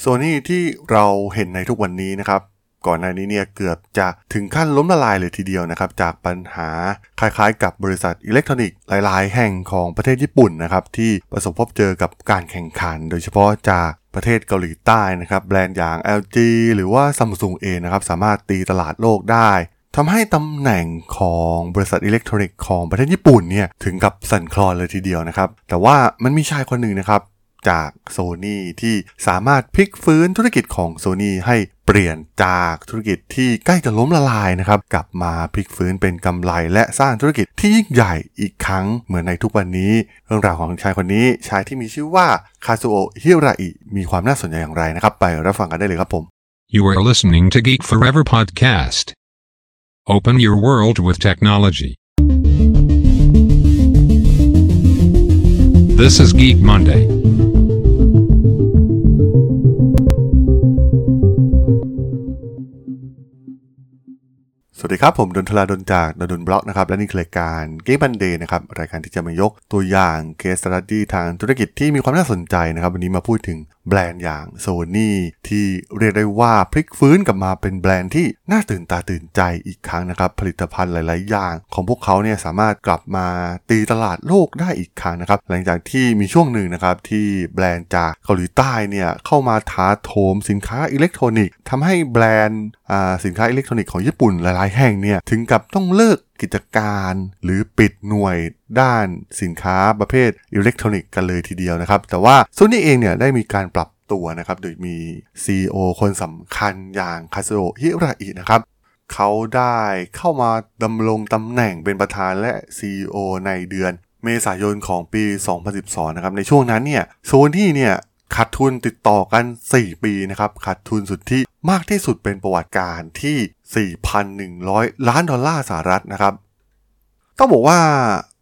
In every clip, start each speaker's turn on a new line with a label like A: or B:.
A: โซนี่ที่เราเห็นในทุกวันนี้นะครับ ก่อนหน้านี้เนี่ยเกือบจะถึงขั้นล้มละลายเลยทีเดียวนะครับ จากปัญหาคล้ายๆ กับบริษัทอิเล็กทรอนิกส์หลาย ๆ แห่งของประเทศญี่ปุ่นนะครับ ที่ประสบพบเจอกับการแข่งขัน โดยเฉพาะจากประเทศเกาหลีใต้นะครับ แบรนด์อย่าง LG หรือว่า Samsung เองนะครับ สามารถตีตลาดโลกได้ทำให้ตำแหน่งของบริษัทอิเล็กทรอนิกส์ของประเทศญี่ปุ่นเนี่ยถึงกับสั่นคลอนเลยทีเดียวนะครับ แต่ว่ามันมีชายคนหนึ่งนะครับ จากโซ n y ที่สามารถพลิกฟื้นธุรกิจของโซ n y ให้เปลี่ยนจากธุรกิจที่ใกล้จะล้มละลายนะครับกลับมาพลิกฟื้นเป็นกำไร และสร้างธุรกิจที่ยิ่งใหญ่อีกครั้งเหมือนในทุกวันนี้ เรื่องราวของชายคนนี้ชายที่มีชื่อว่าคาซูโอฮิราอิมีความน่าสนใจอย่างไรนะครับ ไปรับฟังกันได้เลยครับผม
B: You are listening to Geek Forever podcast. Open your world with technology. This is Geek Monday.
A: สวัสดีครับ ผมธราดลจากด.ดล็อกนะครับ และนี่คือรายการ Geek Monday นะครับ รายการที่จะมายกตัวอย่าง case study ทางธุรกิจที่มีความน่าสนใจนะครับ วันนี้มาพูดถึงแบรนด์อย่างโซนี่ที่เรียกได้ว่าพลิกฟื้นกลับมาเป็นแบรนด์ที่น่าตื่นตาตื่นใจอีกครั้งนะครับ ผลิตภัณฑ์หลาย ๆ อย่าง ของพวกเขาเนี่ยสามารถกลับมาตีตลาดโลกได้อีกครั้งนะครับ หลังจากที่มีช่วงหนึ่งนะครับที่แบรนด์จากเกาหลีใต้เนี่ยเข้ามาถาโถมสินค้าอิเล็กทรอนิกส์ทำให้แบรนด์สินค้าอิเล็กทรอนิกส์ของญี่ปุ่นหลาย ๆแห่งเนี่ยถึงกับต้องเลิกกิจการหรือปิดหน่วยด้านสินค้าประเภทอิเล็กทรอนิกส์กันเลยทีเดียวนะครับ แต่ว่าโซนี่เองเนี่ยได้มีการปรับตัวนะครับ โดยมี CEO คนสำคัญอย่างคาซูโอะ ฮิราอินะครับเขาได้เข้ามาดำรงตำแหน่งเป็นประธานและ CEO ในเดือนเมษายนของปี 2012 นะครับ ในช่วงนั้นเนี่ยโซนี่เนี่ยขาดทุนติดต่อกัน 4 ปีนะครับขาดทุนสุดที่มากที่สุดเป็นประวัติการที่ 4,100 ล้านดอลลาร์สหรัฐนะครับ ต้องบอกว่า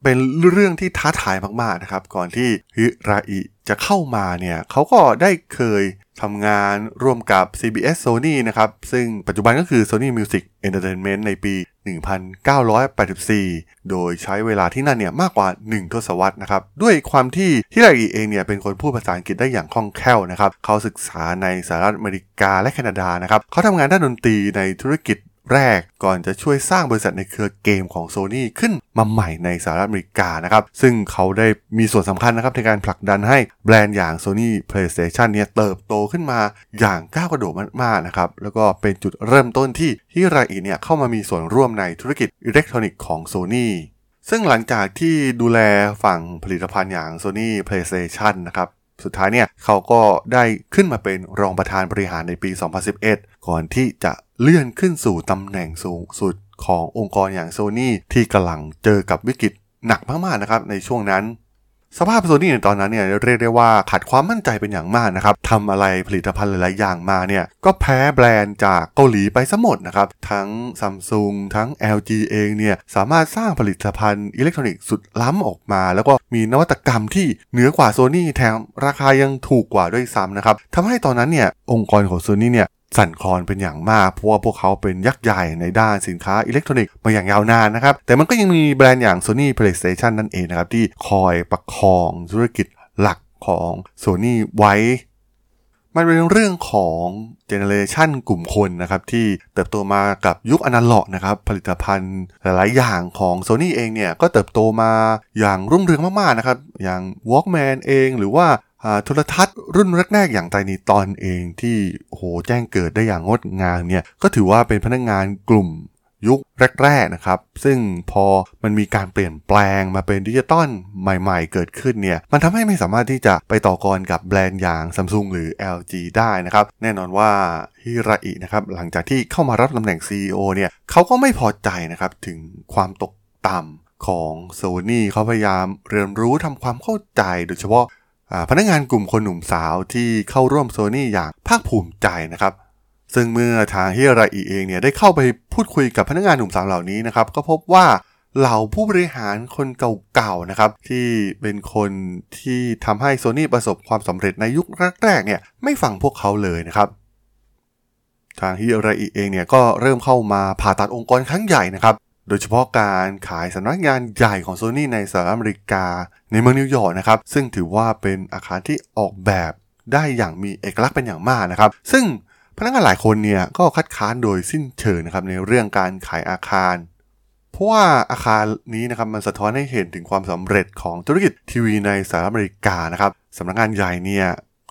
A: เป็นเรื่องที่ท้าทายมากๆนะครับ ก่อนที่ฮิราอิจะเข้ามาเนี่ยเขาก็ได้เคยทำงานร่วมกับ CBS Sony นะครับ ซึ่งปัจจุบันก็คือ Sony Music Entertainment ในปี 1984 โดยใช้เวลาที่นั่นเนี่ยมากกว่า 1 ทศวรรษนะครับ ด้วยความที่ฮิราอิเองเนี่ยเป็นคนพูดภาษาอังกฤษได้อย่างคล่องแคล่วนะครับ เขาศึกษาในสหรัฐอเมริกาและแคนาดานะครับ เขาทำงานด้านดนตรีในธุรกิจ แรกก่อนจะช่วยสร้างบริษัทในเครือเกมของ Sony ขึ้นมาใหม่ในสหรัฐอเมริกานะครับ ซึ่งเขาได้มีส่วนสำคัญนะครับในการผลักดันให้แบรนด์อย่าง Sony PlayStation เนี่ยเติบโตขึ้นมาอย่างก้าวกระโดดมากๆนะครับ แล้วก็เป็นจุดเริ่มต้นที่ฮิราอิเนี่ยเข้ามามีส่วนร่วมในธุรกิจอิเล็กทรอนิกส์ของ Sony ซึ่งหลังจากที่ดูแลฝั่งผลิตภัณฑ์อย่าง Sony PlayStation นะครับ สุดท้ายเนี่ยเขาก็ได้ขึ้นมาเป็นรองประธานบริหารในปี 2011 ก่อนที่จะเลื่อนขึ้นสู่ตำแหน่งสูงสุดขององค์กรอย่างโซนี่ที่กำลังเจอกับวิกฤตหนักมากๆนะครับในช่วงนั้น สภาพโซนี่ในตอนนั้นเนี่ยเรียกได้ว่าขาดความมั่นใจเป็นอย่างมากนะครับทำอะไรผลิตภัณฑ์หลายๆอย่างมาเนี่ยก็แพ้แบรนด์จากเกาหลีไปซะหมดนะครับ ทั้งซัมซุงทั้ง LG เองเนี่ยสามารถสร้างผลิตภัณฑ์อิเล็กทรอนิกส์สุดล้ำออกมา แล้วก็มีนวัตกรรมที่เหนือกว่าโซนี่แถมราคายังถูกกว่าด้วยซ้ำนะครับทำให้ตอนนั้นเนี่ยองค์กรของโซนี่เนี่ย สั่นคลอนเป็นอย่างมาก เพราะว่าพวกเขาเป็นยักษ์ใหญ่ในด้านสินค้าอิเล็กทรอนิกส์มาอย่างยาวนานนะครับ แต่มันก็ยังมีแบรนด์อย่าง Sony PlayStation นั่นเองนะครับ ที่คอยประคองธุรกิจหลักของ Sony ไว้มันเป็นเรื่องของเจเนเรชันกลุ่มคนนะครับที่เติบโตมากับยุคอนาล็อกนะครับผลิตภัณฑ์หลายๆอย่างของ Sony เองเนี่ยก็เติบโตมาอย่างรุ่งเรืองมากๆนะครับอย่าง Walkman เอง หรือว่า โทรทัศน์รุ่นแรกๆ อย่างไตนีตอนเองที่โหแจ้งเกิดได้อย่างงดงามเนี่ยก็ถือว่าเป็นพนักงงานกลุ่มยุคแรกๆนะครับ ซึ่งพอมันมีการเปลี่ยนแปลงมาเป็นดิจิตอลใหม่ๆ เกิดขึ้นเนี่ย มันทำให้ไม่สามารถที่จะไปต่อกรกับแบรนด์อย่าง Samsung หรือ LG ได้นะครับ แน่นอนว่าฮิราอินะครับ หลังจากที่เข้ามารับตำแหน่ง CEO เนี่ยเขาก็ไม่พอใจนะครับ ถึงความตกต่ำของโซนี่เขาพยายามเรียนรู้ทำความเข้าใจโดยเฉพาะ พนักงานกลุ่มคนหนุ่มสาวที่เข้าร่วมโซนี่อย่างภาคภูมิใจนะครับ ซึ่งเมื่อทางฮิราอิเองเนี่ยได้เข้าไปพูดคุยกับพนักงานหนุ่มสาวเหล่านี้นะครับก็พบว่าเหล่าผู้บริหารคนเก่าๆนะครับ ที่เป็นคนที่ทำให้โซนี่ประสบความสำเร็จในยุคแรกๆเนี่ยไม่ฟังพวกเขาเลยนะครับ ทางฮิราอิเองเนี่ยก็เริ่มเข้ามาผ่าตัดองค์กรครั้งใหญ่นะครับ โดยเฉพาะการขายสำนักงานใหญ่ของ Sony ในสหรัฐอเมริกา ในเมืองนิวยอร์กนะครับ ซึ่งถือว่าเป็นอาคารที่ออกแบบได้อย่างมีเอกลักษณ์เป็นอย่างมากนะครับ ซึ่งพนักงานหลายคนเนี่ยก็คัดค้านโดยสิ้นเชิงนะครับในเรื่องการขายอาคาร เพราะว่าอาคารนี้นะครับมันสะท้อนให้เห็นถึงความสำเร็จของธุรกิจทีวีในสหรัฐอเมริกานะครับสำนักงานใหญ่เนี่ย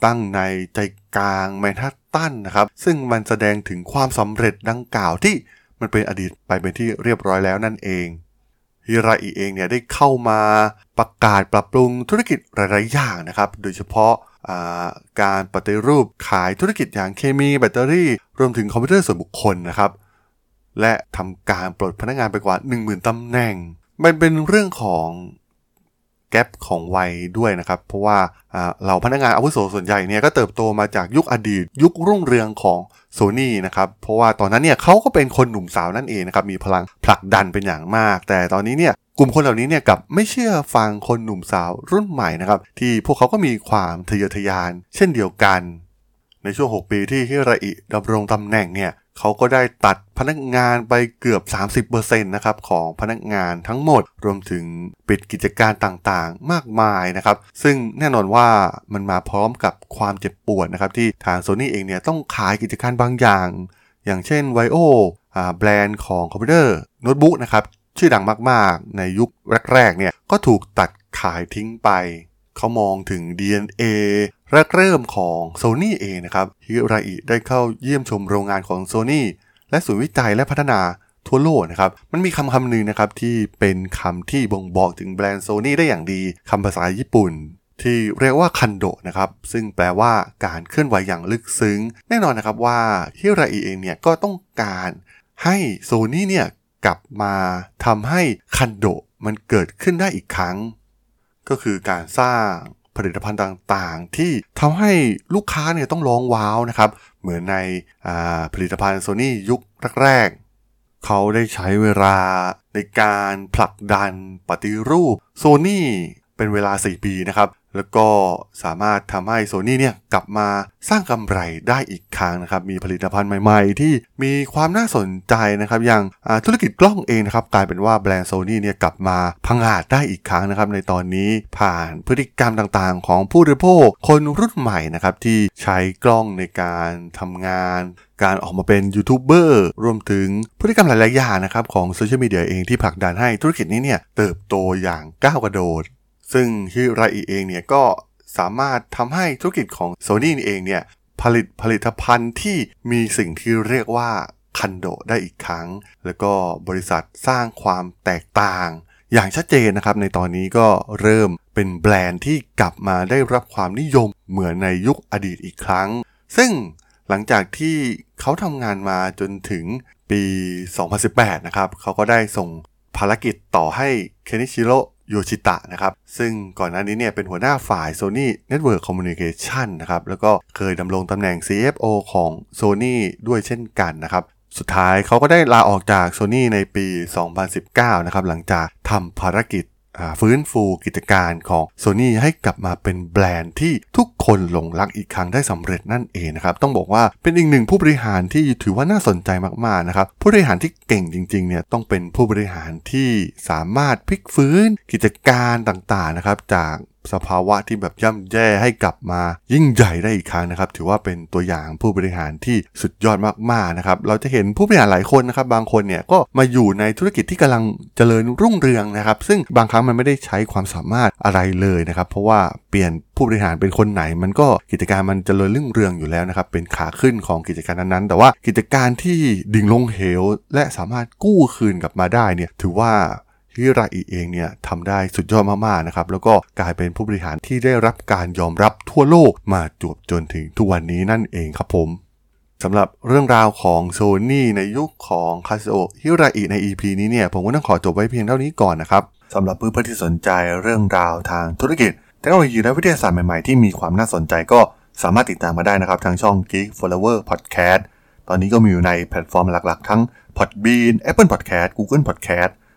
A: ตั้งในใจกลางแมนฮัตตันนะครับซึ่งมันแสดงถึงความสำเร็จดังกล่าวที่ มันเป็นอดีตไปเป็นที่เรียบร้อยแล้วนั่นเองฮิราอิเองเนี่ยได้เข้ามาประกาศปรับปรุงธุรกิจหลายๆอย่างนะครับ โดยเฉพาะการปฏิรูปขายธุรกิจอย่างเคมีแบตเตอรี่ รวมถึงคอมพิวเตอร์ส่วนบุคคลนะครับ และทำการปลดพนักงานไปกว่า 10,000ตำแหน่ง มันเป็นเรื่องของ แกลบของวัยด้วยนะครับ เพราะว่าเราพนักงานอาวุโสส่วนใหญ่เนี่ยก็เติบโตมาจากยุคอดีต ยุครุ่งเรืองของโซนี่นะครับ เพราะว่าตอนนั้นเนี่ยเขาก็เป็นคนหนุ่มสาวนั่นเองนะครับ มีพลังผลักดันเป็นอย่างมาก แต่ตอนนี้เนี่ยกลุ่มคนเหล่านี้เนี่ยกับไม่เชื่อฟังคนหนุ่มสาวรุ่นใหม่นะครับ ที่พวกเขาก็มีความทะเยอทะยาน เช่นเดียวกัน ในช่วง 6 ปีที่ฮิราอิดำรงตำแหน่งเนี่ย เขาก็ได้ตัดพนักงานไปเกือบ 30%นะครับของพนักงานทั้งหมด รวมถึงปิดกิจการต่างๆ มากมายนะครับ ซึ่งแน่นอนว่ามันมาพร้อมกับความเจ็บปวดนะครับที่ทางโซนี่เองเนี่ยต้องขายกิจการบางอย่าง อย่างเช่นไวโอแบรนด์ของคอมพิวเตอร์โน้ตบุ๊กนะครับชื่อดังมากๆ ในยุคแรกๆเนี่ยก็ถูกตัดขายทิ้งไป เขามองถึง DNA แรกเริ่มของโซนี่เองนะครับฮิราอิได้เข้าเยี่ยมชมโรงงานของโซนี่และศูนย์วิจัยและพัฒนาทั่วโลกนะครับ มันมีคำคำหนึ่งนะครับที่เป็นคำที่บ่งบอกถึงแบรนด์โซนี่ได้อย่างดีคำภาษาญี่ปุ่น ที่เรียกว่าคันโดนะครับ ซึ่งแปลว่าการเคลื่อนไหวอย่างลึกซึ้ง แน่นอนนะครับว่าฮิราอิเองเนี่ยก็ต้องการให้โซนี่เนี่ยกลับมาทำให้คันโดมันเกิดขึ้นได้อีกครั้ง ก็คือการสร้าง ผลิตภัณฑ์ต่างๆ ที่ทำให้ลูกค้าเนี่ยต้องร้องว้าวนะครับ เหมือนในผลิตภัณฑ์โซนี่ยุคแรกๆ เขาได้ใช้เวลาในการผลักดันปฏิรูปโซนี่เป็นเวลา 4 ปีนะครับ แล้วก็สามารถทำให้โซนี่เนี่ยกลับมาสร้างกำไรได้อีกครั้งนะครับ มีผลิตภัณฑ์ใหม่ๆ ที่มีความน่าสนใจนะครับ อย่างธุรกิจกล้องเองนะครับกลายเป็นว่าแบรนด์โซนี่เนี่ยกลับมาพังอาจได้อีกครั้งนะครับ ในตอนนี้ผ่านพฤติกรรมต่างๆ ของผู้บริโภคคนรุ่นใหม่นะครับที่ใช้กล้องในการทำงาน การออกมาเป็นยูทูบเบอร์รวมถึงพฤติกรรมหลายๆอย่างนะครับของโซเชียลมีเดียเองที่ผลักดันให้ธุรกิจนี้เนี่ยเติบโตอย่างก้าวกระโดด ซึ่งฮิรอิเองเนี่ยก็สามารถทำให้ธุรกิจของโซนี่เองเนี่ยผลิตผลิตภัณฑ์ที่มีสิ่งที่เรียกว่าคันโดได้อีกครั้ง แล้วก็บริษัทสร้างความแตกต่าง อย่างชัดเจนนะครับในตอนนี้ก็เริ่มเป็นแบรนด์ที่กลับมาได้รับความนิยมเหมือนในยุคอดีตอีกครั้ง ซึ่งหลังจากที่เขาทำงานมาจนถึงปี 2018 นะครับ เขาก็ได้ส่งภารกิจต่อให้เคนิชิโร โยชิตะนะครับ ซึ่งก่อนหน้านี้เนี่ยเป็นหัวหน้าฝ่าย Sony Network Communication นะครับ แล้วก็เคยดำรงตำแหน่ง CFO ของ Sony ด้วยเช่นกันนะครับ สุดท้ายเขาก็ได้ลาออกจาก Sony ในปี 2019 นะครับ หลังจากทำภารกิจ ฟื้นฟูกิจการของ Sony ให้กลับมาเป็นแบรนด์ที่ทุกคนหลงรักอีกครั้งได้สำเร็จนั่นเองนะครับ ต้องบอกว่าเป็นอีกหนึ่งผู้บริหารที่ถือว่าน่าสนใจมากๆนะครับ ผู้บริหารที่เก่งจริงๆเนี่ยต้องเป็นผู้บริหารที่สามารถพลิกฟื้นกิจการต่างๆนะครับจาก สภาวะที่แบบย่ำแย่ให้กลับมา ยิ่งใหญ่ได้อีกครั้งนะครับ ถือว่าเป็นตัวอย่างผู้บริหารที่สุดยอดมากๆนะครับ เราจะเห็นผู้บริหารหลายคนนะครับ บางคนเนี่ยก็มาอยู่ในธุรกิจที่กำลังเจริญรุ่งเรืองนะครับ ซึ่งบางครั้งมันไม่ได้ใช้ความสามารถอะไรเลยนะครับ เพราะว่าเปลี่ยนผู้บริหารเป็นคนไหน มันก็กิจการมันเจริญรุ่งเรืองอยู่แล้วนะครับ เป็นขาขึ้นของกิจการนั้นๆ แต่ว่ากิจการที่ดิ่งลงเหว และสามารถกู้คืนกลับมาได้เนี่ยถือว่า ฮิราอิเองเนี่ยทำได้สุดยอดมากๆนะครับแล้วก็กลายเป็นผู้บริหารที่ได้รับการยอมรับทั่วโลกมาจวบจนถึงทุกวันนี้นั่นเองครับผมสำหรับเรื่องราวของโซนี่ในยุคของคาซิโอฮิราอิใน EP นี้เนี่ยผมก็ต้องขอจบไว้เพียงเท่านี้ก่อนนะครับสำหรับเพื่อนๆที่สนใจเรื่องราวทางธุรกิจเทคโนโลยีและวิทยาศาสตร์ใหม่ๆที่มีความน่าสนใจก็สามารถติดตามมาได้นะครับทางช่อง Geek Forever Podcast ตอนนี้ก็มีอยู่ในแพลตฟอร์มหลักๆ ทั้ง Podbean Apple Podcast Google Podcast